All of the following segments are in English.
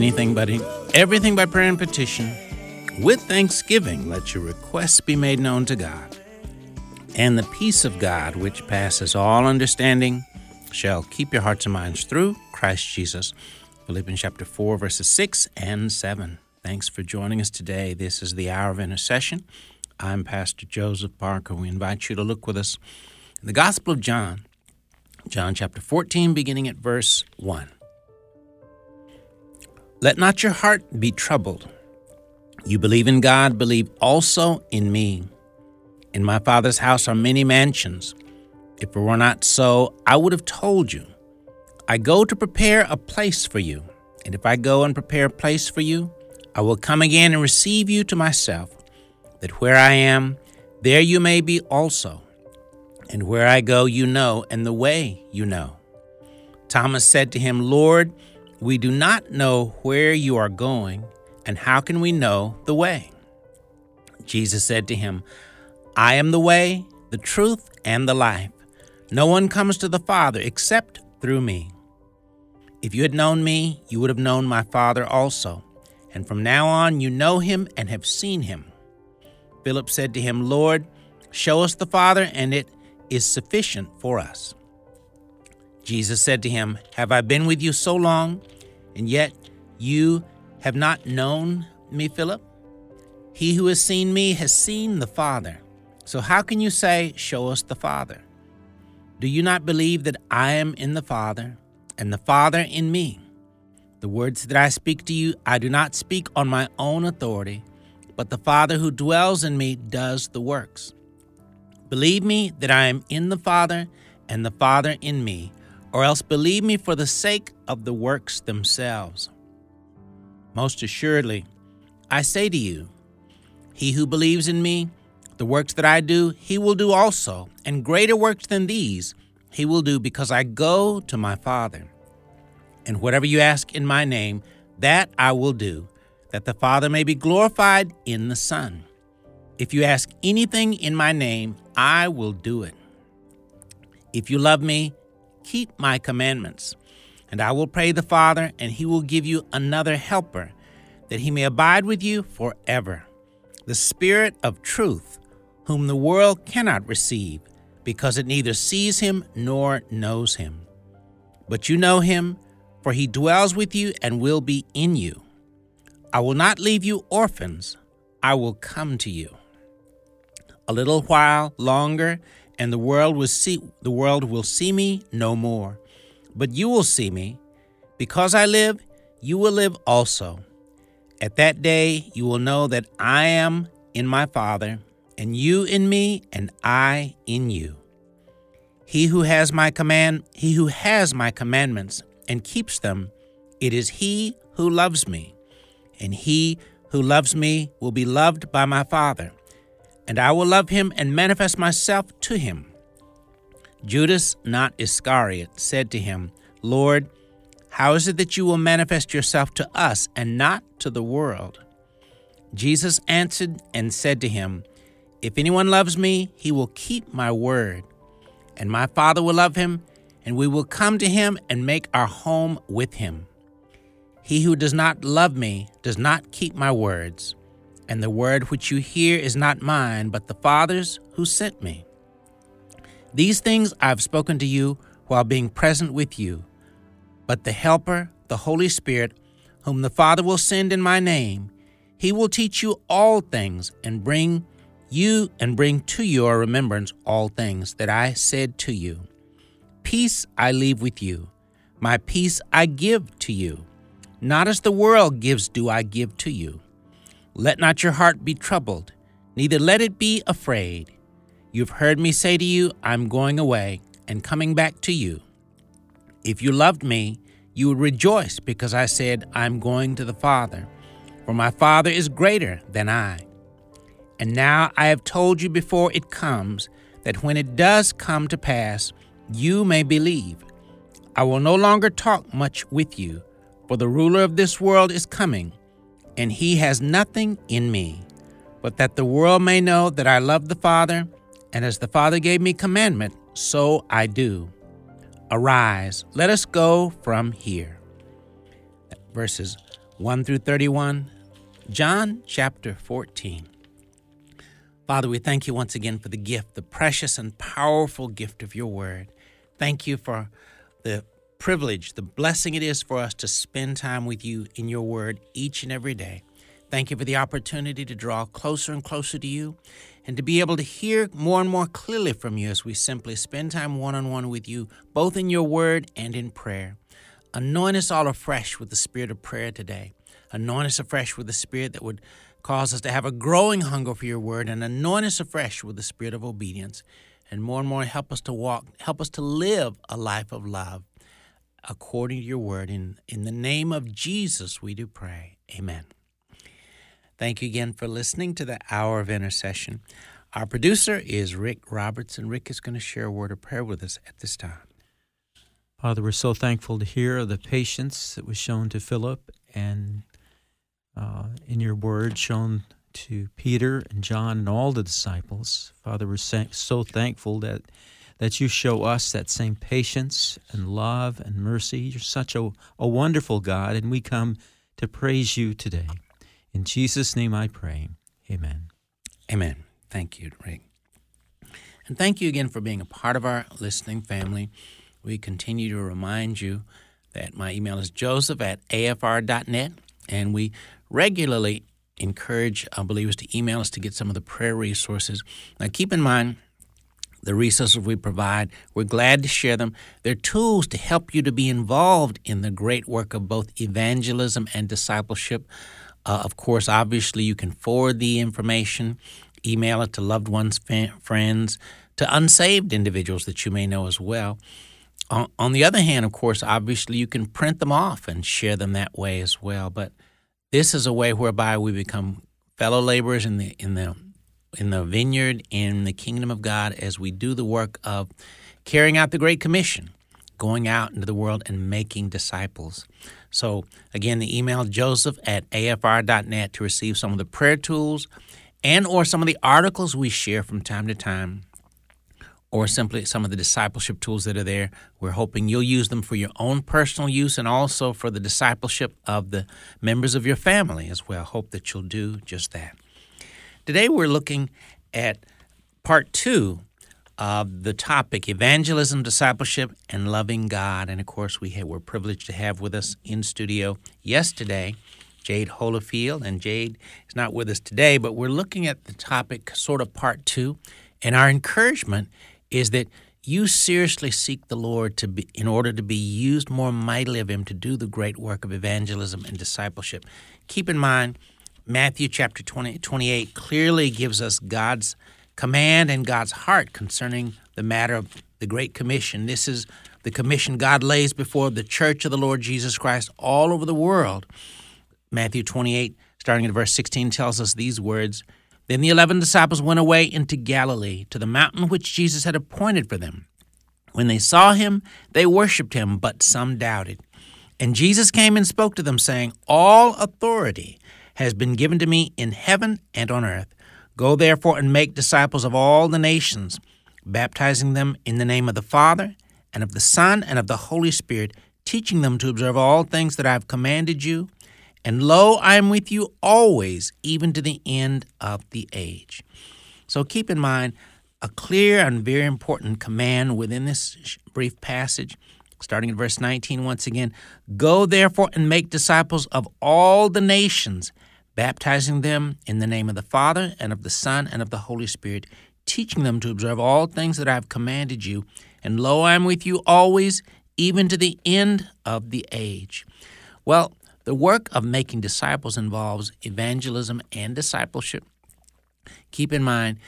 anything but everything by prayer and petition. With thanksgiving, let your requests be made known to God. And the peace of God, which passes all understanding, shall keep your hearts and minds through Christ Jesus. Philippians chapter 4, verses 6 and 7. Thanks for joining us today. This is the hour of intercession. I'm Pastor Joseph Parker. We invite you to look with us in the Gospel of John, John chapter 14, beginning at verse 1. Let not your heart be troubled. You believe in God, believe also in me. In my Father's house are many mansions. If it were not so, I would have told you. I go to prepare a place for you. And if I go and prepare a place for you, I will come again and receive you to myself, that where I am, there you may be also. And where I go, you know, and the way you know. Thomas said to him, Lord, we do not know where you are going, and how can we know the way? Jesus said to him, I am the way, the truth, and the life. No one comes to the Father except through me. If you had known me, you would have known my Father also. And from now on, you know him and have seen him. Philip said to him, Lord, show us the Father, and it is sufficient for us. Jesus said to him, Have I been with you so long, and yet you have not known me, Philip? He who has seen me has seen the Father. So how can you say, Show us the Father? Do you not believe that I am in the Father, and the Father in me? The words that I speak to you, I do not speak on my own authority, but the Father who dwells in me does the works. Believe me that I am in the Father, and the Father in me or else believe me for the sake of the works themselves. Most assuredly, I say to you, he who believes in me, the works that I do, he will do also, and greater works than these he will do because I go to my Father. And whatever you ask in my name, that I will do, that the Father may be glorified in the Son. If you ask anything in my name, I will do it. If you love me, keep my commandments. And I will pray the Father, and he will give you another helper, that he may abide with you forever. The Spirit of truth, whom the world cannot receive, because it neither sees him nor knows him. But you know him, for he dwells with you and will be in you. I will not leave you orphans, I will come to you. A little while longer, and the world will see the world will see me no more. But you will see me. Because I live, you will live also. At that day you will know that I am in my Father, and you in me, and I in you. He who has my command, he who has my commandments and keeps them, it is he who loves me. And he who loves me will be loved by my Father and I will love him and manifest myself to him. Judas, not Iscariot, said to him, Lord, how is it that you will manifest yourself to us and not to the world? Jesus answered and said to him, If anyone loves me, he will keep my word, and my Father will love him, and we will come to him and make our home with him. He who does not love me does not keep my words and the word which you hear is not mine, but the Father's who sent me. These things I have spoken to you while being present with you. But the Helper, the Holy Spirit, whom the Father will send in my name, he will teach you all things and bring you and bring to your remembrance all things that I said to you. Peace I leave with you, my peace I give to you. Not as the world gives, do I give to you. Let not your heart be troubled, neither let it be afraid. You've heard me say to you, I'm going away and coming back to you. If you loved me, you would rejoice because I said, I'm going to the Father, for my Father is greater than I. And now I have told you before it comes, that when it does come to pass, you may believe. I will no longer talk much with you, for the ruler of this world is coming and he has nothing in me, but that the world may know that I love the Father, and as the Father gave me commandment, so I do. Arise, let us go from here. verses 1 through 31, John chapter 14. Father, we thank you once again for the gift, the precious and powerful gift of your word. Thank you for the privilege, the blessing it is for us to spend time with you in your word each and every day. Thank you for the opportunity to draw closer and closer to you and to be able to hear more and more clearly from you as we simply spend time one on one with you, both in your word and in prayer. Anoint us all afresh with the spirit of prayer today. Anoint us afresh with the spirit that would Cause us to have a growing hunger for your word and anoint us afresh with the spirit of obedience. And more and more, help us to walk, help us to live a life of love according to your word. In, in the name of Jesus, we do pray. Amen. Thank you again for listening to the Hour of Intercession. Our producer is Rick Roberts, and Rick is going to share a word of prayer with us at this time. Father, we're so thankful to hear the patience that was shown to Philip and uh, in your word shown to Peter and John and all the disciples. Father, we're so thankful that that you show us that same patience and love and mercy. You're such a, a wonderful God, and we come to praise you today. In Jesus' name I pray. Amen. Amen. Thank you, Rick. And thank you again for being a part of our listening family. We continue to remind you that my email is joseph at afr.net, and we regularly encourage believers to email us to get some of the prayer resources. Now, keep in mind, the resources we provide, we're glad to share them. They're tools to help you to be involved in the great work of both evangelism and discipleship. Uh, of course, obviously, you can forward the information, email it to loved ones, fa- friends, to unsaved individuals that you may know as well. On, on the other hand, of course, obviously, you can print them off and share them that way as well. But this is a way whereby we become fellow laborers in the in the in the vineyard in the kingdom of God as we do the work of carrying out the Great Commission, going out into the world and making disciples. So again, the email joseph at afr.net to receive some of the prayer tools and or some of the articles we share from time to time or simply some of the discipleship tools that are there. We're hoping you'll use them for your own personal use and also for the discipleship of the members of your family as well. Hope that you'll do just that. Today we're looking at part two of the topic evangelism, discipleship, and loving God. And of course, we have, we're privileged to have with us in studio yesterday Jade Holofield. And Jade is not with us today, but we're looking at the topic sort of part two. And our encouragement is that you seriously seek the Lord to be in order to be used more mightily of him to do the great work of evangelism and discipleship. Keep in mind Matthew chapter 20, 28 clearly gives us God's command and God's heart concerning the matter of the Great Commission. This is the commission God lays before the church of the Lord Jesus Christ all over the world. Matthew 28, starting at verse 16, tells us these words then the eleven disciples went away into Galilee, to the mountain which Jesus had appointed for them. When they saw him, they worshipped him, but some doubted. And Jesus came and spoke to them, saying, All authority has been given to me in heaven and on earth. Go therefore and make disciples of all the nations, baptizing them in the name of the Father, and of the Son, and of the Holy Spirit, teaching them to observe all things that I have commanded you. And lo, I am with you always, even to the end of the age. So keep in mind a clear and very important command within this brief passage, starting in verse 19 once again Go therefore and make disciples of all the nations, baptizing them in the name of the Father, and of the Son, and of the Holy Spirit, teaching them to observe all things that I have commanded you. And lo, I am with you always, even to the end of the age. Well, the work of making disciples involves evangelism and discipleship. Keep in mind,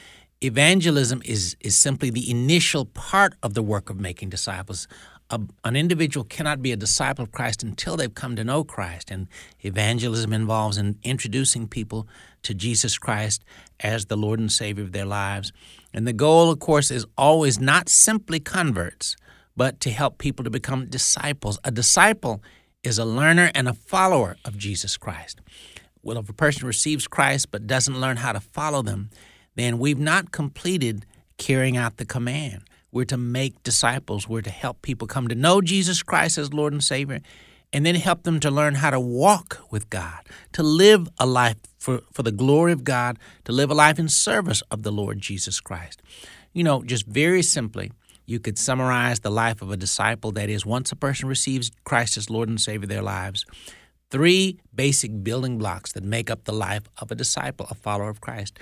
evangelism is, is simply the initial part of the work of making disciples. A, an individual cannot be a disciple of Christ until they've come to know Christ, and evangelism involves in introducing people to Jesus Christ as the Lord and Savior of their lives. And the goal, of course, is always not simply converts, but to help people to become disciples. A disciple is a learner and a follower of Jesus Christ. Well, if a person receives Christ but doesn't learn how to follow them, then we've not completed carrying out the command. We're to make disciples, we're to help people come to know Jesus Christ as Lord and Savior, and then help them to learn how to walk with God, to live a life for, for the glory of God, to live a life in service of the Lord Jesus Christ. You know, just very simply, you could summarize the life of a disciple that is, once a person receives Christ as Lord and Savior their lives, three basic building blocks that make up the life of a disciple, a follower of Christ.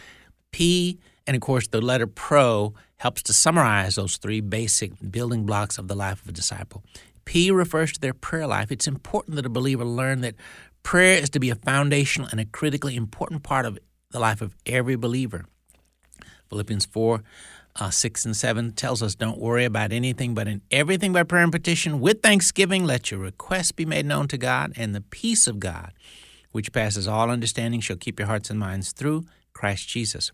P, and of course, the letter pro helps to summarize those three basic building blocks of the life of a disciple. P refers to their prayer life. It's important that a believer learn that prayer is to be a foundational and a critically important part of the life of every believer. Philippians 4 uh, 6 and 7 tells us, Don't worry about anything, but in everything by prayer and petition, with thanksgiving, let your requests be made known to God, and the peace of God, which passes all understanding, shall keep your hearts and minds through Christ Jesus.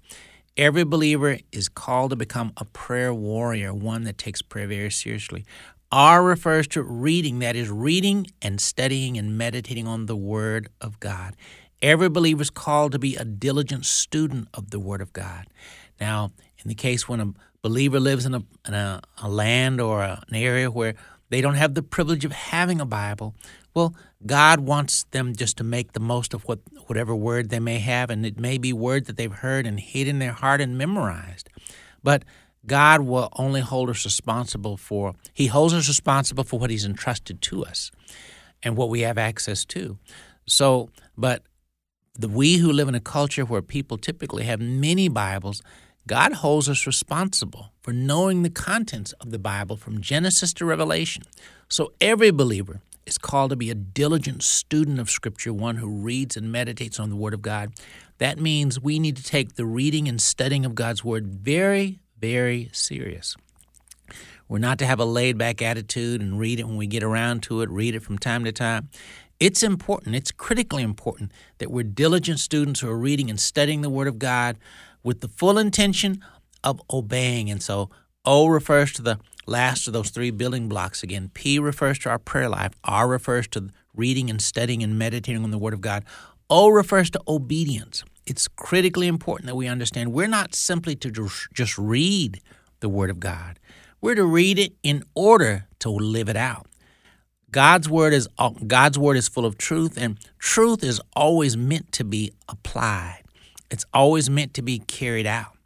Every believer is called to become a prayer warrior, one that takes prayer very seriously. R refers to reading, that is, reading and studying and meditating on the Word of God. Every believer is called to be a diligent student of the Word of God. Now, in the case when a believer lives in a, in a, a land or a, an area where they don't have the privilege of having a Bible, well, God wants them just to make the most of what whatever word they may have, and it may be word that they've heard and hid in their heart and memorized. But God will only hold us responsible for, He holds us responsible for what He's entrusted to us and what we have access to. So, but the we who live in a culture where people typically have many Bibles, God holds us responsible for knowing the contents of the Bible from Genesis to Revelation. So every believer is called to be a diligent student of Scripture, one who reads and meditates on the Word of God. That means we need to take the reading and studying of God's Word very, very serious. We're not to have a laid back attitude and read it when we get around to it, read it from time to time. It's important, it's critically important that we're diligent students who are reading and studying the Word of God with the full intention of obeying. And so, O refers to the last of those three building blocks again. P refers to our prayer life. R refers to reading and studying and meditating on the Word of God. O refers to obedience it's critically important that we understand we're not simply to just read the Word of God. We're to read it in order to live it out. God's word is God's word is full of truth, and truth is always meant to be applied. It's always meant to be carried out.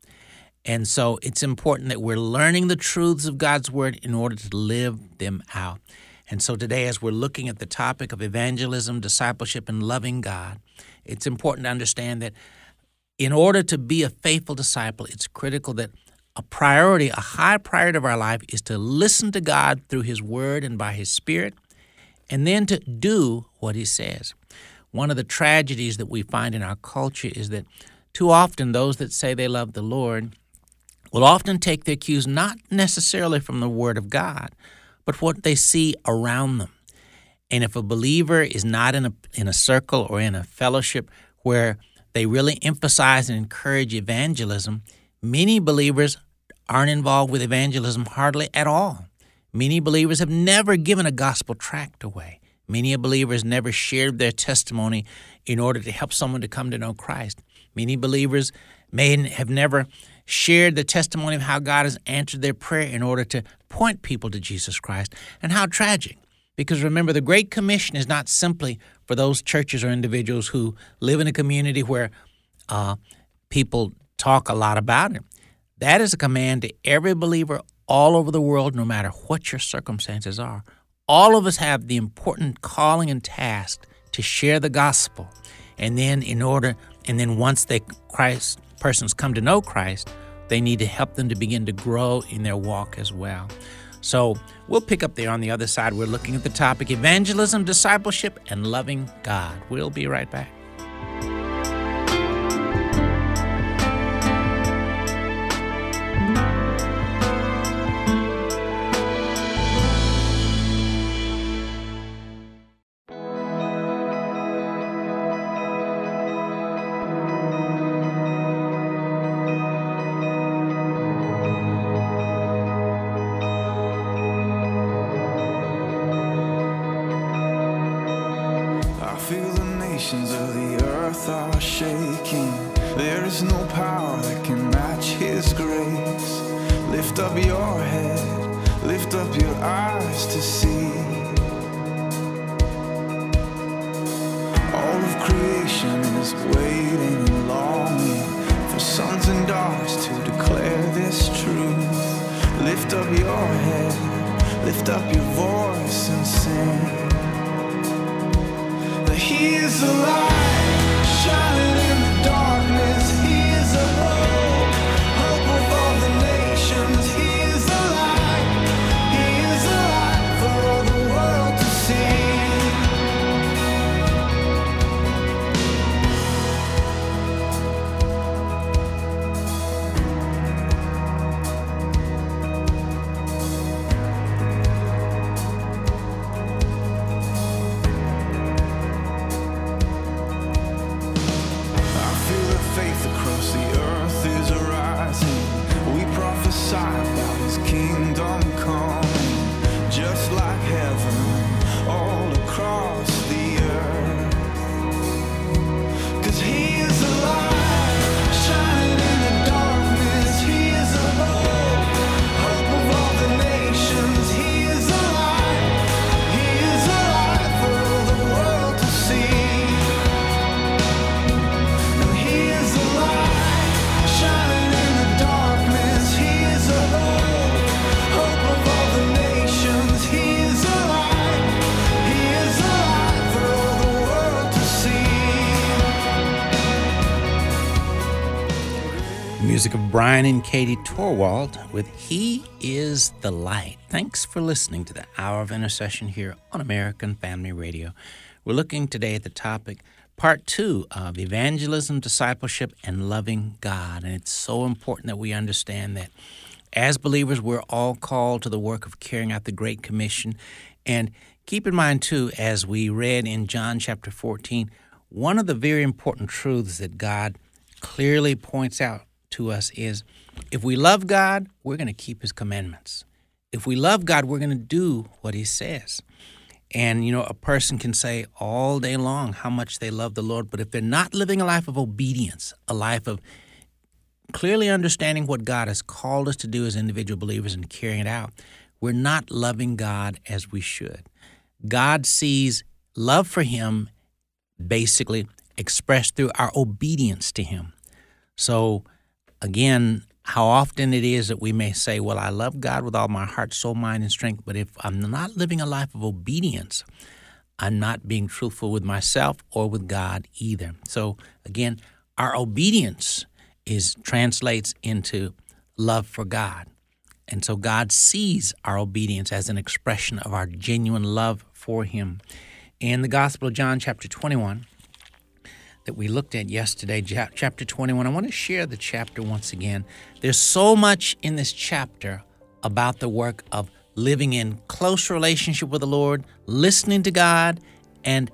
And so it's important that we're learning the truths of God's word in order to live them out. And so today, as we're looking at the topic of evangelism, discipleship, and loving God, it's important to understand that in order to be a faithful disciple, it's critical that a priority, a high priority of our life is to listen to God through His Word and by His Spirit, and then to do what He says. One of the tragedies that we find in our culture is that too often those that say they love the Lord will often take their cues not necessarily from the Word of God, but what they see around them. And if a believer is not in a in a circle or in a fellowship where they really emphasize and encourage evangelism, many believers aren't involved with evangelism hardly at all. Many believers have never given a gospel tract away. Many believers never shared their testimony in order to help someone to come to know Christ. Many believers may have never shared the testimony of how God has answered their prayer in order to point people to Jesus Christ. And how tragic because remember, the Great Commission is not simply for those churches or individuals who live in a community where uh, people talk a lot about it. That is a command to every believer all over the world, no matter what your circumstances are. All of us have the important calling and task to share the gospel. And then, in order, and then once they Christ persons come to know Christ, they need to help them to begin to grow in their walk as well. So we'll pick up there on the other side. We're looking at the topic evangelism, discipleship, and loving God. We'll be right back. Lift up your voice and sing. That He is the Brian and Katie Torwalt with He is the Light. Thanks for listening to the Hour of Intercession here on American Family Radio. We're looking today at the topic, part two of evangelism, discipleship, and loving God. And it's so important that we understand that as believers, we're all called to the work of carrying out the Great Commission. And keep in mind, too, as we read in John chapter 14, one of the very important truths that God clearly points out to us is if we love God, we're going to keep his commandments. If we love God, we're going to do what he says. And, you know, a person can say all day long how much they love the Lord, but if they're not living a life of obedience, a life of clearly understanding what God has called us to do as individual believers and carrying it out, we're not loving God as we should. God sees love for him basically expressed through our obedience to him. So, again, how often it is that we may say, Well, I love God with all my heart, soul, mind, and strength, but if I'm not living a life of obedience, I'm not being truthful with myself or with God either. So, again, our obedience is translates into love for God. And so God sees our obedience as an expression of our genuine love for Him. In the Gospel of John, chapter 21, that we looked at yesterday, chapter 21. I want to share the chapter once again. There's so much in this chapter about the work of living in close relationship with the Lord, listening to God, and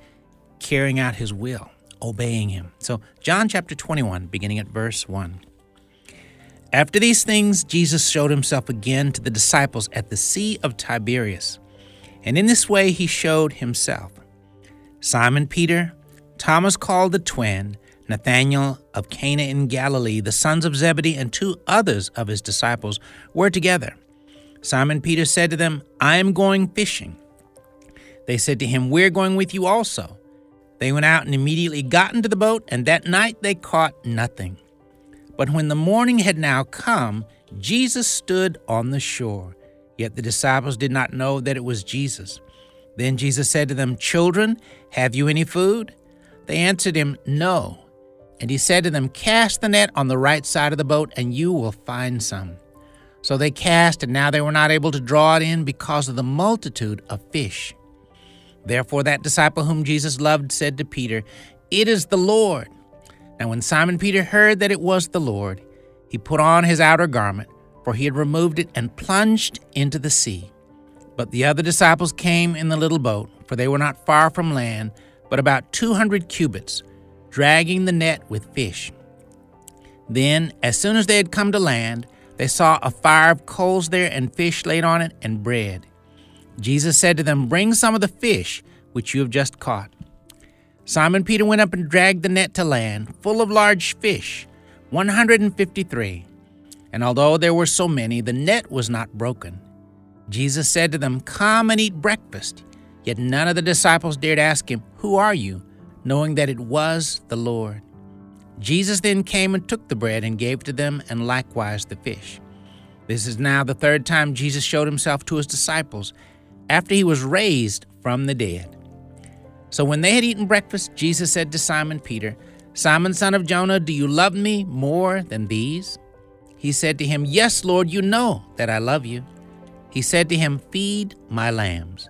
carrying out His will, obeying Him. So, John chapter 21, beginning at verse 1. After these things, Jesus showed himself again to the disciples at the Sea of Tiberias. And in this way he showed himself. Simon Peter, Thomas called the twin, Nathanael of Cana in Galilee, the sons of Zebedee, and two others of his disciples were together. Simon Peter said to them, I am going fishing. They said to him, We're going with you also. They went out and immediately got into the boat, and that night they caught nothing. But when the morning had now come, Jesus stood on the shore. Yet the disciples did not know that it was Jesus. Then Jesus said to them, Children, have you any food? They answered him, No. And he said to them, Cast the net on the right side of the boat, and you will find some. So they cast, and now they were not able to draw it in because of the multitude of fish. Therefore, that disciple whom Jesus loved said to Peter, It is the Lord. Now, when Simon Peter heard that it was the Lord, he put on his outer garment, for he had removed it, and plunged into the sea. But the other disciples came in the little boat, for they were not far from land, but about two hundred cubits, dragging the net with fish. Then, as soon as they had come to land, they saw a fire of coals there, and fish laid on it, and bread. Jesus said to them, Bring some of the fish which you have just caught. Simon Peter went up and dragged the net to land, full of large fish, 153. And although there were so many, the net was not broken. Jesus said to them, Come and eat breakfast. Yet none of the disciples dared ask him, Who are you? knowing that it was the Lord. Jesus then came and took the bread and gave to them, and likewise the fish. This is now the third time Jesus showed himself to his disciples after he was raised from the dead. So when they had eaten breakfast, Jesus said to Simon Peter, Simon, son of Jonah, do you love me more than these? He said to him, Yes, Lord, you know that I love you. He said to him, Feed my lambs.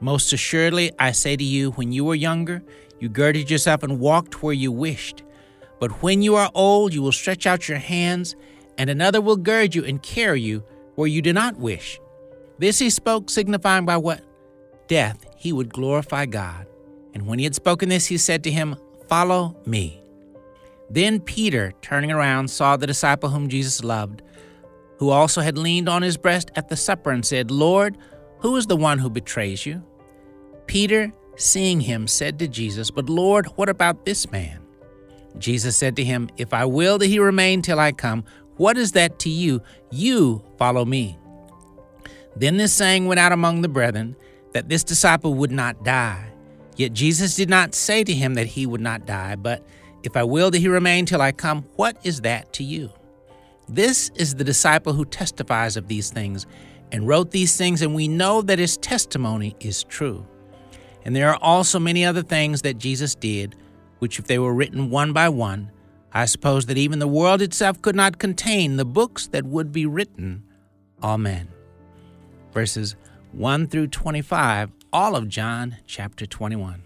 Most assuredly, I say to you, when you were younger, you girded yourself and walked where you wished. But when you are old, you will stretch out your hands, and another will gird you and carry you where you do not wish. This he spoke, signifying by what? Death he would glorify God. And when he had spoken this, he said to him, Follow me. Then Peter, turning around, saw the disciple whom Jesus loved, who also had leaned on his breast at the supper, and said, Lord, who is the one who betrays you? Peter, seeing him, said to Jesus, But Lord, what about this man? Jesus said to him, If I will that he remain till I come, what is that to you? You follow me. Then this saying went out among the brethren that this disciple would not die. Yet Jesus did not say to him that he would not die, but if I will that he remain till I come, what is that to you? This is the disciple who testifies of these things and wrote these things, and we know that his testimony is true. And there are also many other things that Jesus did, which, if they were written one by one, I suppose that even the world itself could not contain the books that would be written. Amen. Verses 1 through 25, all of John chapter 21.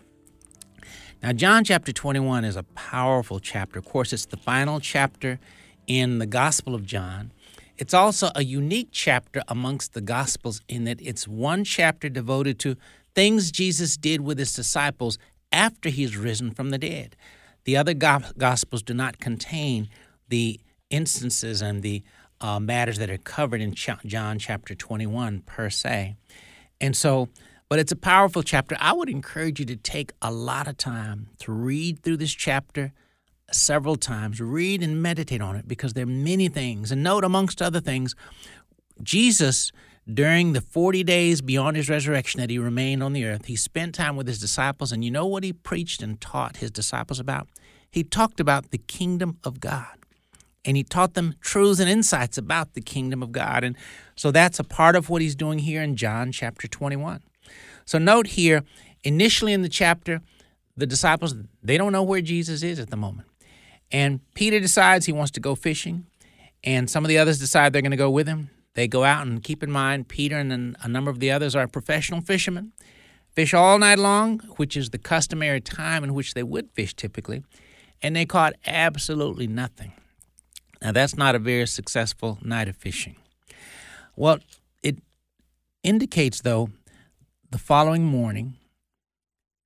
Now, John chapter 21 is a powerful chapter. Of course, it's the final chapter in the Gospel of John. It's also a unique chapter amongst the Gospels in that it's one chapter devoted to things Jesus did with his disciples after he's risen from the dead. The other Gospels do not contain the instances and the uh, matters that are covered in John chapter 21 per se. And so, but it's a powerful chapter. I would encourage you to take a lot of time to read through this chapter several times, read and meditate on it because there are many things. And note, amongst other things, Jesus, during the 40 days beyond his resurrection that he remained on the earth, he spent time with his disciples. And you know what he preached and taught his disciples about? He talked about the kingdom of God. And he taught them truths and insights about the kingdom of God. And so that's a part of what he's doing here in John chapter 21. So note here, initially in the chapter, the disciples, they don't know where Jesus is at the moment. And Peter decides he wants to go fishing, and some of the others decide they're going to go with him. They go out, and keep in mind, Peter and a number of the others are professional fishermen, fish all night long, which is the customary time in which they would fish typically, and they caught absolutely nothing. Now, that's not a very successful night of fishing. Well, it indicates, though, the following morning,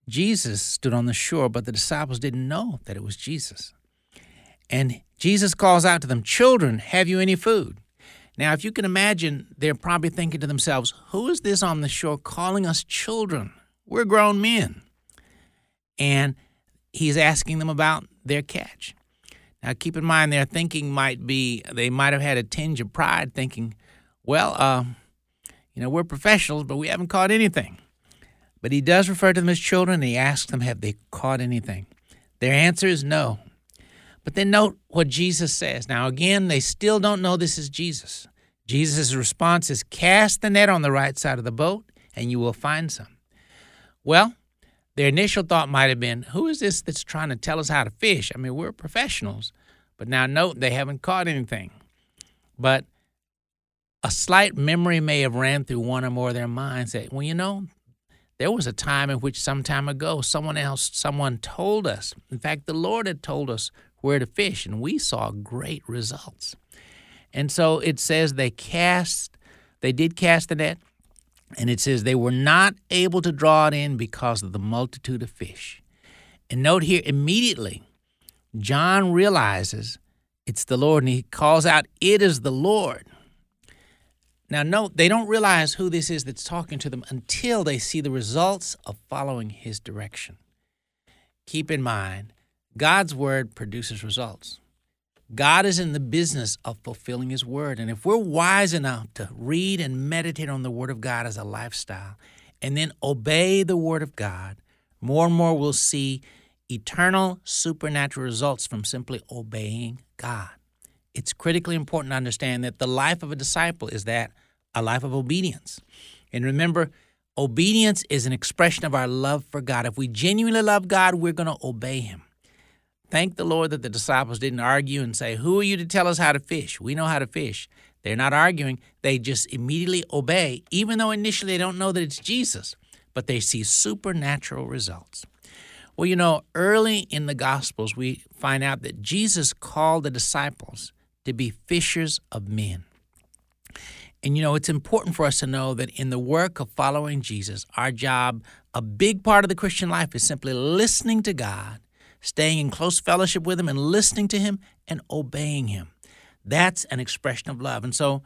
Jesus stood on the shore, but the disciples didn't know that it was Jesus. And Jesus calls out to them, Children, have you any food? Now, if you can imagine, they're probably thinking to themselves, Who is this on the shore calling us children? We're grown men. And he's asking them about their catch. Now, keep in mind, their thinking might be, they might have had a tinge of pride thinking, Well, uh, you know, we're professionals, but we haven't caught anything. But he does refer to them as children, and he asks them, Have they caught anything? Their answer is no. But then note what Jesus says. Now, again, they still don't know this is Jesus. Jesus' response is cast the net on the right side of the boat, and you will find some. Well, their initial thought might have been, who is this that's trying to tell us how to fish? I mean, we're professionals. But now note they haven't caught anything. But a slight memory may have ran through one or more of their minds that, well, you know, there was a time in which some time ago someone else, someone told us. In fact, the Lord had told us where to fish, and we saw great results. And so it says they cast, they did cast the net, and it says they were not able to draw it in because of the multitude of fish. And note here immediately, John realizes it's the Lord and he calls out, It is the Lord. Now, note, they don't realize who this is that's talking to them until they see the results of following his direction. Keep in mind, God's word produces results. God is in the business of fulfilling his word. And if we're wise enough to read and meditate on the word of God as a lifestyle and then obey the word of God, more and more we'll see eternal supernatural results from simply obeying God. It's critically important to understand that the life of a disciple is that a life of obedience. And remember, obedience is an expression of our love for God. If we genuinely love God, we're going to obey Him. Thank the Lord that the disciples didn't argue and say, Who are you to tell us how to fish? We know how to fish. They're not arguing. They just immediately obey, even though initially they don't know that it's Jesus, but they see supernatural results. Well, you know, early in the Gospels, we find out that Jesus called the disciples to be fishers of men. And you know, it's important for us to know that in the work of following Jesus, our job, a big part of the Christian life, is simply listening to God, staying in close fellowship with Him, and listening to Him and obeying Him. That's an expression of love. And so,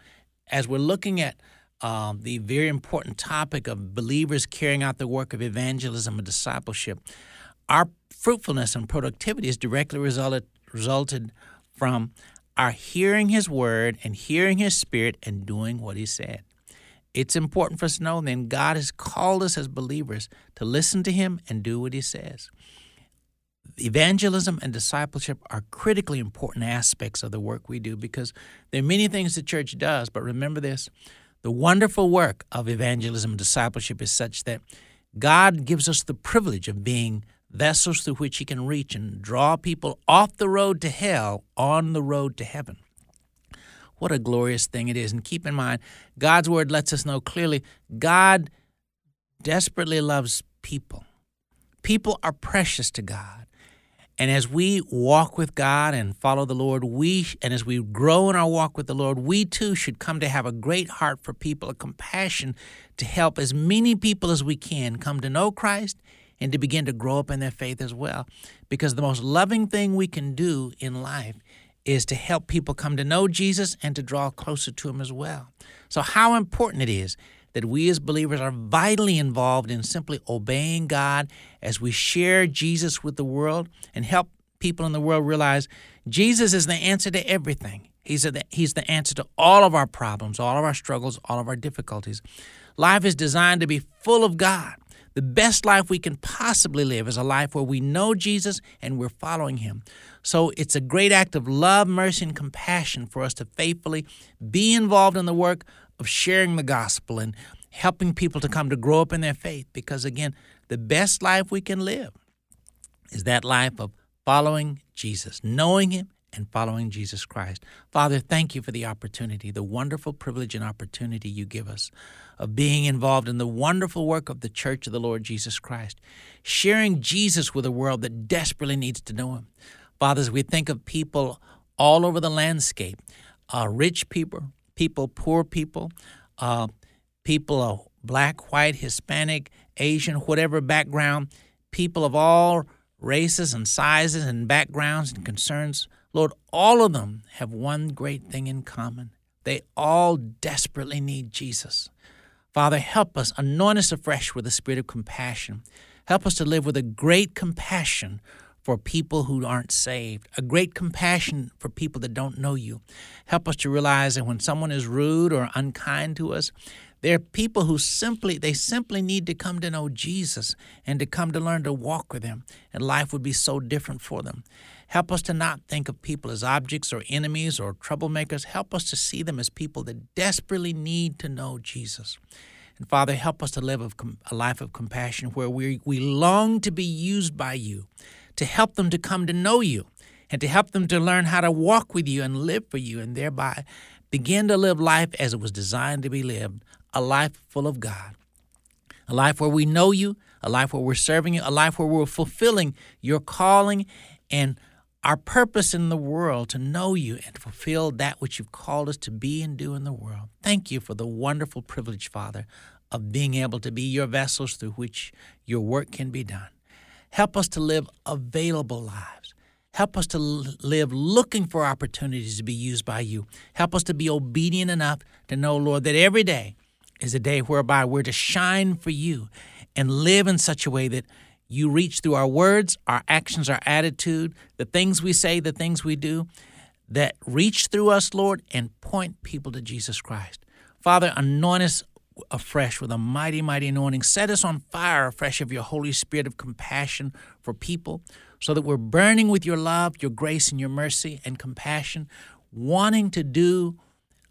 as we're looking at um, the very important topic of believers carrying out the work of evangelism and discipleship, our fruitfulness and productivity is directly resulted resulted from our hearing his word and hearing his spirit and doing what he said. It's important for us to know then God has called us as believers to listen to him and do what he says. Evangelism and discipleship are critically important aspects of the work we do because there are many things the church does, but remember this the wonderful work of evangelism and discipleship is such that God gives us the privilege of being vessels through which he can reach and draw people off the road to hell on the road to heaven. What a glorious thing it is. And keep in mind, God's word lets us know clearly God desperately loves people. People are precious to God. And as we walk with God and follow the Lord, we and as we grow in our walk with the Lord, we too should come to have a great heart for people, a compassion to help as many people as we can come to know Christ and to begin to grow up in their faith as well. Because the most loving thing we can do in life is to help people come to know Jesus and to draw closer to Him as well. So, how important it is that we as believers are vitally involved in simply obeying God as we share Jesus with the world and help people in the world realize Jesus is the answer to everything. He's, a, he's the answer to all of our problems, all of our struggles, all of our difficulties. Life is designed to be full of God. The best life we can possibly live is a life where we know Jesus and we're following him. So it's a great act of love, mercy, and compassion for us to faithfully be involved in the work of sharing the gospel and helping people to come to grow up in their faith. Because again, the best life we can live is that life of following Jesus, knowing him and following Jesus Christ. Father, thank you for the opportunity, the wonderful privilege and opportunity you give us of being involved in the wonderful work of the Church of the Lord Jesus Christ, sharing Jesus with a world that desperately needs to know Him. Fathers, we think of people all over the landscape, uh, rich people, people, poor people, uh, people of black, white, Hispanic, Asian, whatever background, people of all races and sizes and backgrounds and concerns, Lord, all of them have one great thing in common. They all desperately need Jesus. Father, help us, anoint us afresh with the spirit of compassion. Help us to live with a great compassion for people who aren't saved, a great compassion for people that don't know you. Help us to realize that when someone is rude or unkind to us, they're people who simply they simply need to come to know Jesus and to come to learn to walk with him, and life would be so different for them. Help us to not think of people as objects or enemies or troublemakers. Help us to see them as people that desperately need to know Jesus. And Father, help us to live a life of compassion where we, we long to be used by you to help them to come to know you and to help them to learn how to walk with you and live for you and thereby begin to live life as it was designed to be lived a life full of God, a life where we know you, a life where we're serving you, a life where we're fulfilling your calling and our purpose in the world to know you and fulfill that which you've called us to be and do in the world. Thank you for the wonderful privilege, Father, of being able to be your vessels through which your work can be done. Help us to live available lives. Help us to live looking for opportunities to be used by you. Help us to be obedient enough to know, Lord, that every day is a day whereby we're to shine for you and live in such a way that you reach through our words, our actions, our attitude, the things we say, the things we do, that reach through us, Lord, and point people to Jesus Christ. Father, anoint us afresh with a mighty, mighty anointing. Set us on fire afresh of your Holy Spirit of compassion for people so that we're burning with your love, your grace, and your mercy and compassion, wanting to do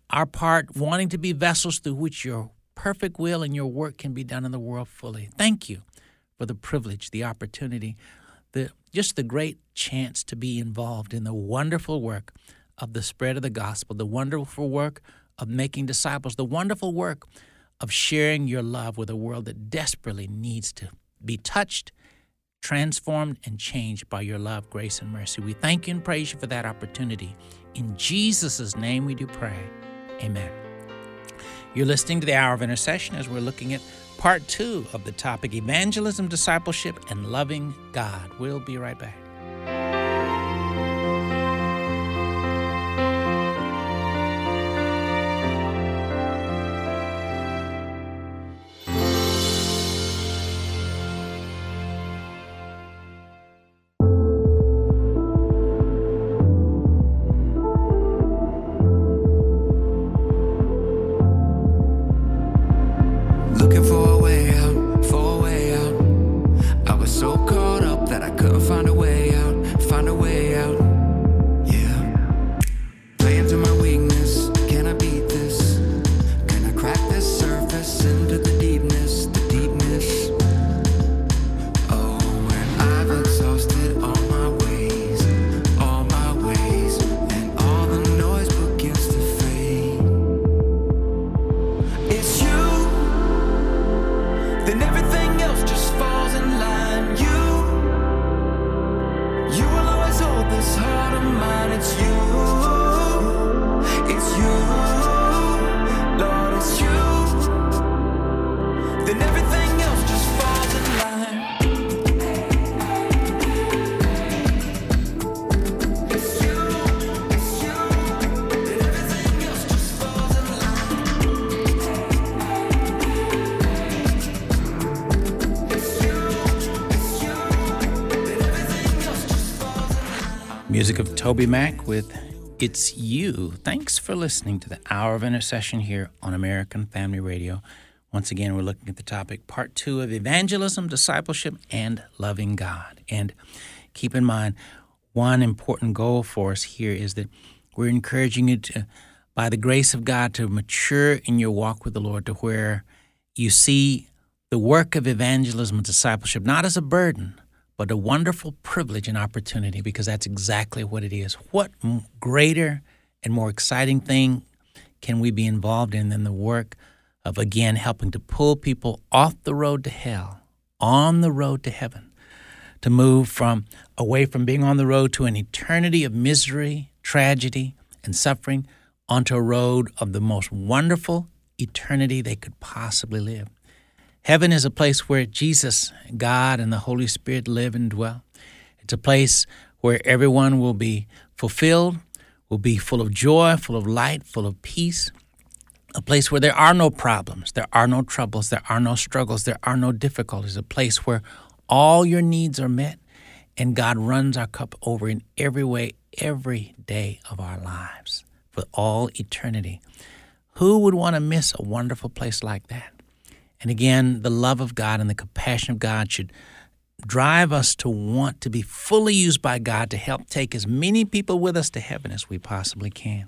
our part, wanting to be vessels through which your perfect will and your work can be done in the world fully. Thank you for the privilege, the opportunity, the just the great chance to be involved in the wonderful work of the spread of the gospel, the wonderful work of making disciples, the wonderful work of sharing your love with a world that desperately needs to be touched, transformed, and changed by your love, grace, and mercy. We thank you and praise you for that opportunity. In Jesus' name we do pray. Amen. You're listening to the Hour of Intercession as we're looking at part two of the topic Evangelism, Discipleship, and Loving God. We'll be right back. Music of Toby Mac with It's You. Thanks for listening to the Hour of Intercession here on American Family Radio. Once again, we're looking at the topic part two of evangelism, discipleship, and loving God. And keep in mind, one important goal for us here is that we're encouraging you to, by the grace of God, to mature in your walk with the Lord to where you see the work of evangelism and discipleship not as a burden, but a wonderful privilege and opportunity because that's exactly what it is. What greater and more exciting thing can we be involved in than the work of, again, helping to pull people off the road to hell, on the road to heaven, to move from away from being on the road to an eternity of misery, tragedy, and suffering onto a road of the most wonderful eternity they could possibly live. Heaven is a place where Jesus, God, and the Holy Spirit live and dwell. It's a place where everyone will be fulfilled, will be full of joy, full of light, full of peace. A place where there are no problems, there are no troubles, there are no struggles, there are no difficulties. A place where all your needs are met and God runs our cup over in every way, every day of our lives for all eternity. Who would want to miss a wonderful place like that? And again, the love of God and the compassion of God should drive us to want to be fully used by God to help take as many people with us to heaven as we possibly can.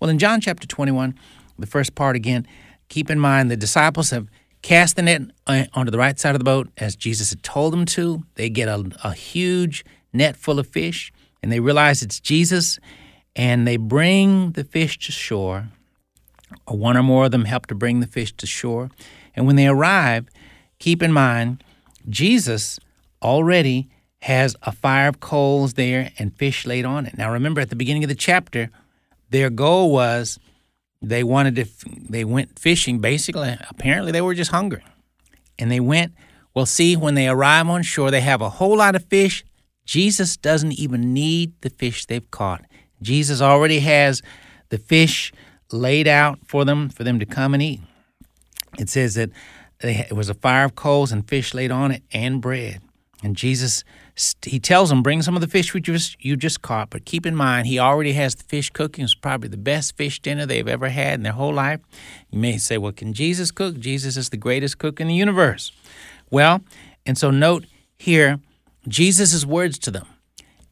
Well, in John chapter 21, the first part again, keep in mind the disciples have cast the net uh, onto the right side of the boat as Jesus had told them to. They get a, a huge net full of fish and they realize it's Jesus and they bring the fish to shore. Or one or more of them help to bring the fish to shore. And when they arrive, keep in mind, Jesus already has a fire of coals there and fish laid on it. Now remember at the beginning of the chapter, their goal was they wanted to they went fishing basically apparently they were just hungry. And they went, well see when they arrive on shore they have a whole lot of fish Jesus doesn't even need the fish they've caught. Jesus already has the fish laid out for them for them to come and eat. It says that it was a fire of coals and fish laid on it and bread. And Jesus, he tells them, bring some of the fish you just, you just caught, but keep in mind, he already has the fish cooking. It's probably the best fish dinner they've ever had in their whole life. You may say, well, can Jesus cook? Jesus is the greatest cook in the universe. Well, and so note here Jesus' words to them.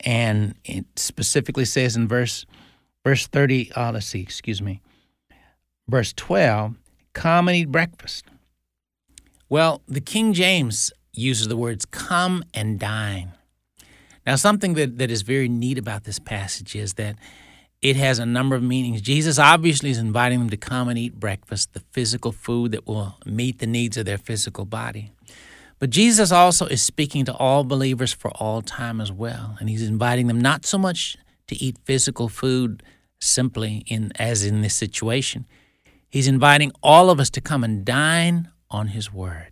And it specifically says in verse verse 30, uh, let's see, excuse me, verse 12, come and eat breakfast. Well, the King James uses the words come and dine. Now, something that, that is very neat about this passage is that it has a number of meanings. Jesus obviously is inviting them to come and eat breakfast, the physical food that will meet the needs of their physical body. But Jesus also is speaking to all believers for all time as well. And he's inviting them not so much to eat physical food simply in as in this situation. He's inviting all of us to come and dine on his word.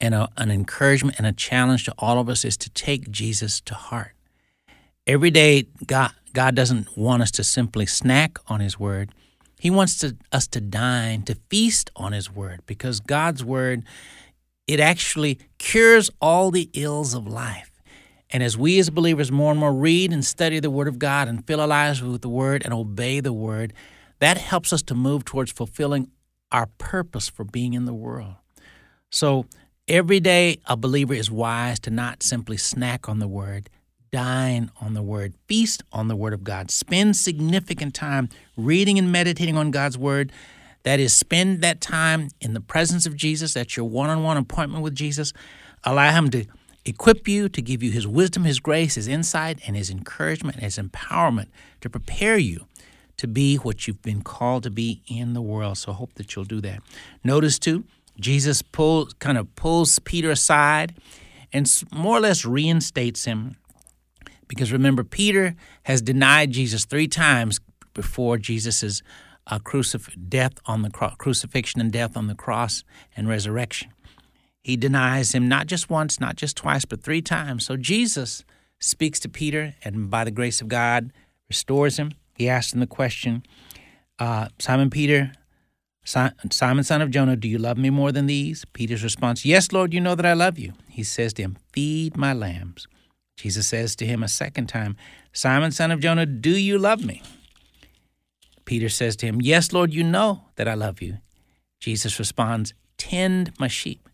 And a, an encouragement and a challenge to all of us is to take Jesus to heart. Every day, God, God doesn't want us to simply snack on his word. He wants to, us to dine, to feast on his word, because God's word it actually cures all the ills of life. And as we as believers more and more read and study the Word of God and fill our lives with the Word and obey the Word, that helps us to move towards fulfilling our purpose for being in the world. So every day, a believer is wise to not simply snack on the Word, dine on the Word, feast on the Word of God, spend significant time reading and meditating on God's Word that is, spend that time in the presence of Jesus. That's your one on one appointment with Jesus. Allow Him to equip you, to give you His wisdom, His grace, His insight, and His encouragement, and His empowerment to prepare you to be what you've been called to be in the world. So hope that you'll do that. Notice, too, Jesus pulls, kind of pulls Peter aside and more or less reinstates him. Because remember, Peter has denied Jesus three times before Jesus' uh, crucif- death on the cro- crucifixion and death on the cross and resurrection. He denies him not just once, not just twice, but three times. So Jesus speaks to Peter and by the grace of God restores him. He asks him the question uh, Simon Peter, Simon, son of Jonah, do you love me more than these? Peter's response, Yes, Lord, you know that I love you. He says to him, Feed my lambs. Jesus says to him a second time, Simon, son of Jonah, do you love me? Peter says to him, Yes, Lord, you know that I love you. Jesus responds, Tend my sheep.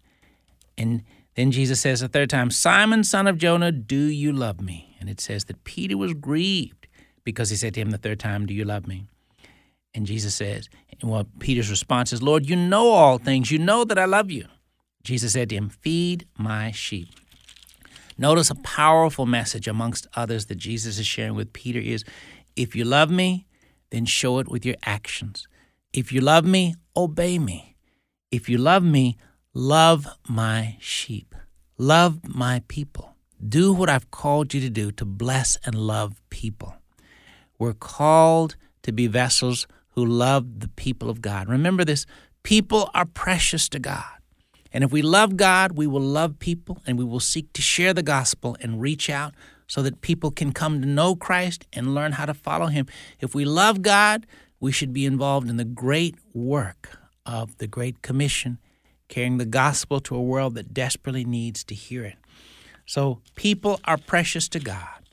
And then Jesus says a third time, Simon, son of Jonah, do you love me? And it says that Peter was grieved because he said to him the third time, Do you love me? And Jesus says, and well, Peter's response is, Lord, you know all things. You know that I love you. Jesus said to him, Feed my sheep. Notice a powerful message amongst others that Jesus is sharing with Peter is if you love me, then show it with your actions. If you love me, obey me. If you love me, love my sheep. Love my people. Do what I've called you to do to bless and love people. We're called to be vessels who love the people of God. Remember this people are precious to God. And if we love God, we will love people and we will seek to share the gospel and reach out so that people can come to know Christ and learn how to follow Him. If we love God, we should be involved in the great work of the Great Commission, carrying the gospel to a world that desperately needs to hear it. So, people are precious to God.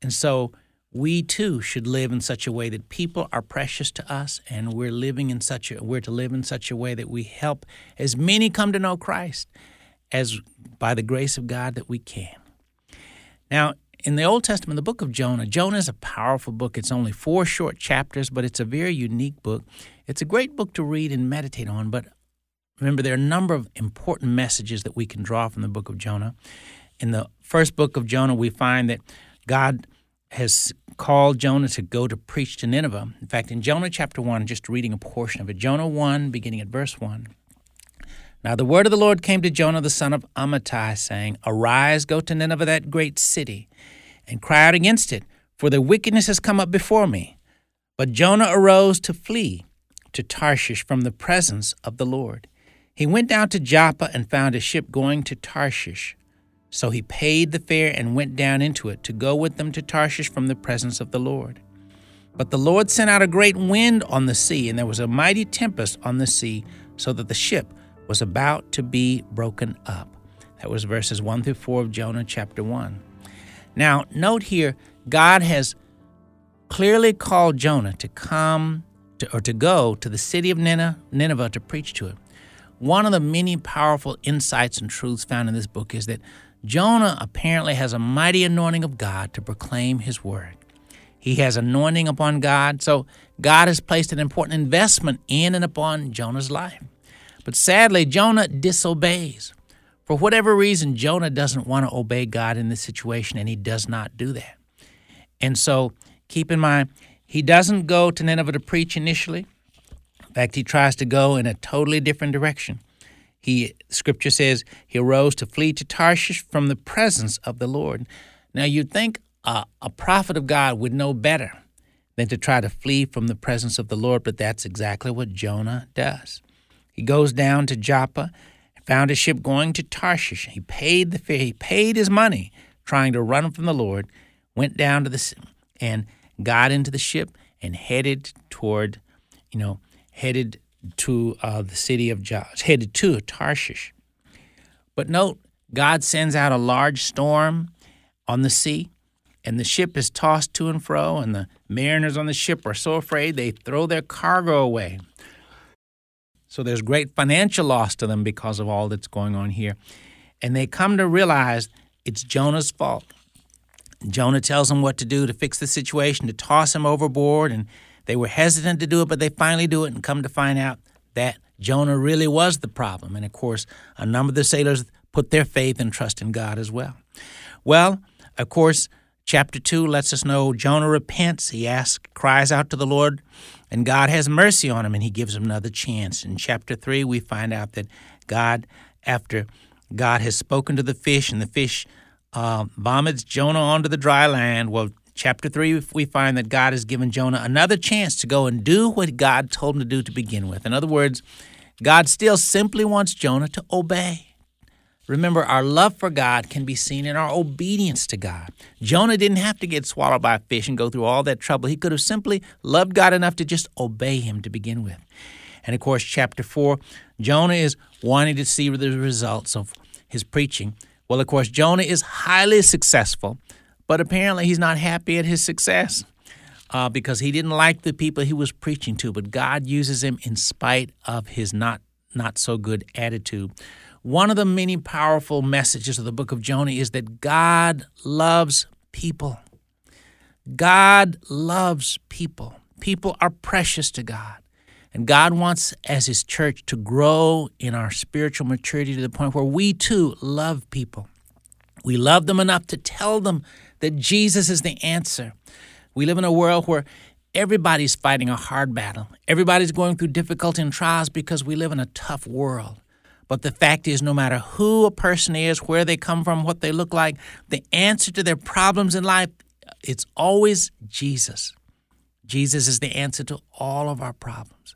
And so, we too should live in such a way that people are precious to us and we're living in such a we're to live in such a way that we help as many come to know Christ as by the grace of God that we can. Now, in the Old Testament, the book of Jonah, Jonah is a powerful book. It's only four short chapters, but it's a very unique book. It's a great book to read and meditate on, but remember, there are a number of important messages that we can draw from the book of Jonah. In the first book of Jonah, we find that God has called Jonah to go to preach to Nineveh. In fact, in Jonah chapter 1, just reading a portion of it, Jonah 1, beginning at verse 1. Now the word of the Lord came to Jonah the son of Amittai, saying, Arise, go to Nineveh, that great city, and cry out against it, for their wickedness has come up before me. But Jonah arose to flee to Tarshish from the presence of the Lord. He went down to Joppa and found a ship going to Tarshish, So he paid the fare and went down into it to go with them to Tarshish from the presence of the Lord. But the Lord sent out a great wind on the sea, and there was a mighty tempest on the sea, so that the ship was about to be broken up. That was verses 1 through 4 of Jonah chapter 1. Now, note here, God has clearly called Jonah to come to, or to go to the city of Nineveh to preach to it. One of the many powerful insights and truths found in this book is that Jonah apparently has a mighty anointing of God to proclaim his word. He has anointing upon God, so God has placed an important investment in and upon Jonah's life. But sadly, Jonah disobeys. For whatever reason, Jonah doesn't want to obey God in this situation, and he does not do that. And so keep in mind, he doesn't go to Nineveh to preach initially. In fact, he tries to go in a totally different direction. He scripture says he arose to flee to Tarshish from the presence of the Lord. Now you'd think a, prophet of God would know better than to try to flee from the presence of the Lord, but that's exactly what Jonah does. He goes down to Joppa, found a ship going to Tarshish. He paid the fare, he paid his money trying to run from the Lord, went down to the and got into the ship and headed toward, you know, headed to uh, the city of Josh, headed to Tarshish. But note, God sends out a large storm on the sea, and the ship is tossed to and fro, and the mariners on the ship are so afraid they throw their cargo away. So there's great financial loss to them because of all that's going on here. And they come to realize it's Jonah's fault. Jonah tells them what to do to fix the situation, to toss him overboard, and they were hesitant to do it, but they finally do it and come to find out that Jonah really was the problem. And of course, a number of the sailors put their faith and trust in God as well. Well, of course, chapter 2 lets us know Jonah repents. He asks, cries out to the Lord, and God has mercy on him and he gives him another chance. In chapter 3, we find out that God, after God has spoken to the fish and the fish uh, vomits Jonah onto the dry land. Well, chapter 3, we find that God has given Jonah another chance to go and do what God told him to do to begin with. In other words, God still simply wants Jonah to obey. Remember, our love for God can be seen in our obedience to God. Jonah didn't have to get swallowed by a fish and go through all that trouble. He could have simply loved God enough to just obey Him to begin with. And of course, chapter 4, Jonah is wanting to see the results of his preaching. Well, of course, Jonah is highly successful, but apparently he's not happy at his success uh, because he didn't like the people he was preaching to. But God uses him in spite of his not not so good attitude. One of the many powerful messages of the book of Jonah is that God loves people. God loves people. People are precious to God. And God wants, as His church, to grow in our spiritual maturity to the point where we too love people. We love them enough to tell them that Jesus is the answer. We live in a world where everybody's fighting a hard battle. Everybody's going through difficulty and trials because we live in a tough world. But the fact is, no matter who a person is, where they come from, what they look like, the answer to their problems in life, it's always Jesus. Jesus is the answer to all of our problems.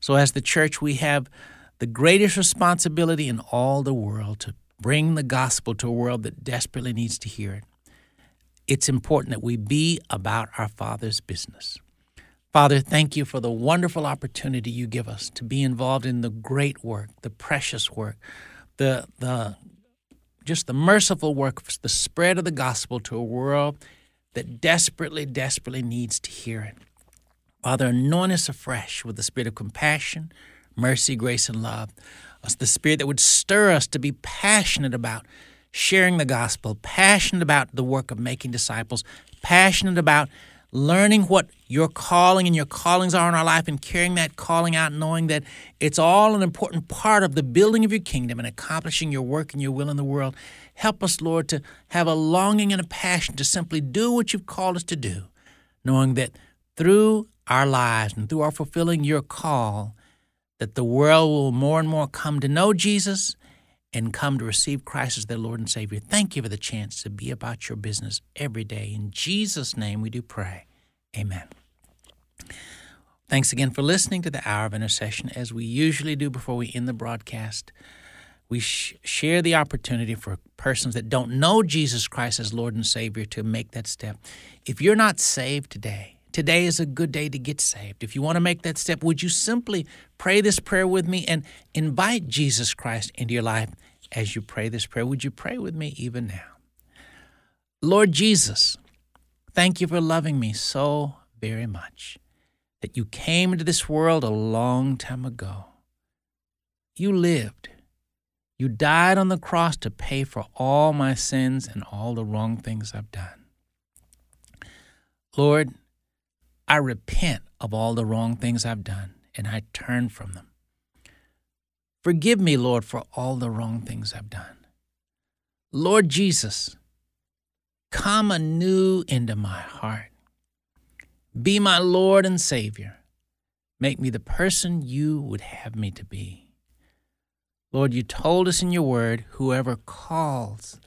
So, as the church, we have the greatest responsibility in all the world to bring the gospel to a world that desperately needs to hear it. It's important that we be about our Father's business. Father, thank you for the wonderful opportunity you give us to be involved in the great work, the precious work, the, the just the merciful work, the spread of the gospel to a world that desperately, desperately needs to hear it. Father, anoint us afresh with the spirit of compassion, mercy, grace, and love. Us the spirit that would stir us to be passionate about sharing the gospel, passionate about the work of making disciples, passionate about learning what your calling and your callings are in our life and carrying that calling out, knowing that it's all an important part of the building of your kingdom and accomplishing your work and your will in the world. Help us, Lord, to have a longing and a passion to simply do what you've called us to do, knowing that through our lives and through our fulfilling your call, that the world will more and more come to know Jesus and come to receive Christ as their Lord and Savior. Thank you for the chance to be about your business every day. In Jesus' name we do pray. Amen. Thanks again for listening to the Hour of Intercession. As we usually do before we end the broadcast, we sh- share the opportunity for persons that don't know Jesus Christ as Lord and Savior to make that step. If you're not saved today, today is a good day to get saved. If you want to make that step, would you simply pray this prayer with me and invite Jesus Christ into your life as you pray this prayer? Would you pray with me even now? Lord Jesus, thank you for loving me so very much that you came into this world a long time ago. You lived you died on the cross to pay for all my sins and all the wrong things I've done. Lord, I repent of all the wrong things I've done and I turn from them. Forgive me, Lord, for all the wrong things I've done. Lord Jesus, come anew into my heart. Be my Lord and Savior. Make me the person you would have me to be. Lord, you told us in your word, whoever calls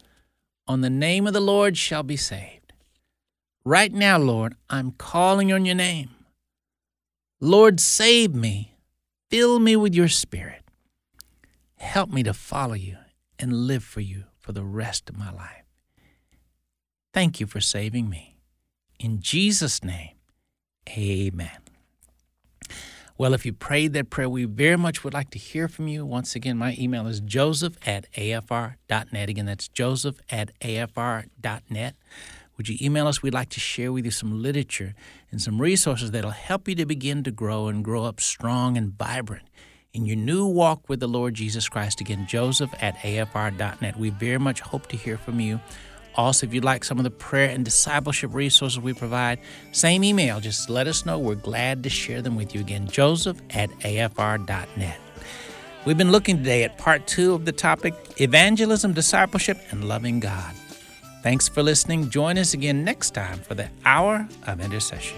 on the name of the Lord shall be saved. Right now, Lord, I'm calling on your name. Lord, save me. Fill me with your spirit. Help me to follow you and live for you for the rest of my life. Thank you for saving me. In Jesus' name, amen. Well, if you prayed that prayer, we very much would like to hear from you. Once again, my email is joseph at afr.net. Again, that's joseph at afr.net. Would you email us? We'd like to share with you some literature and some resources that'll help you to begin to grow and grow up strong and vibrant in your new walk with the Lord Jesus Christ. Again, joseph at afr.net. We very much hope to hear from you. Also, if you'd like some of the prayer and discipleship resources we provide, same email. Just let us know. We're glad to share them with you. Again, joseph at afr.net. We've been looking today at part two of the topic Evangelism, Discipleship, and Loving God. Thanks for listening. Join us again next time for the Hour of Intercession.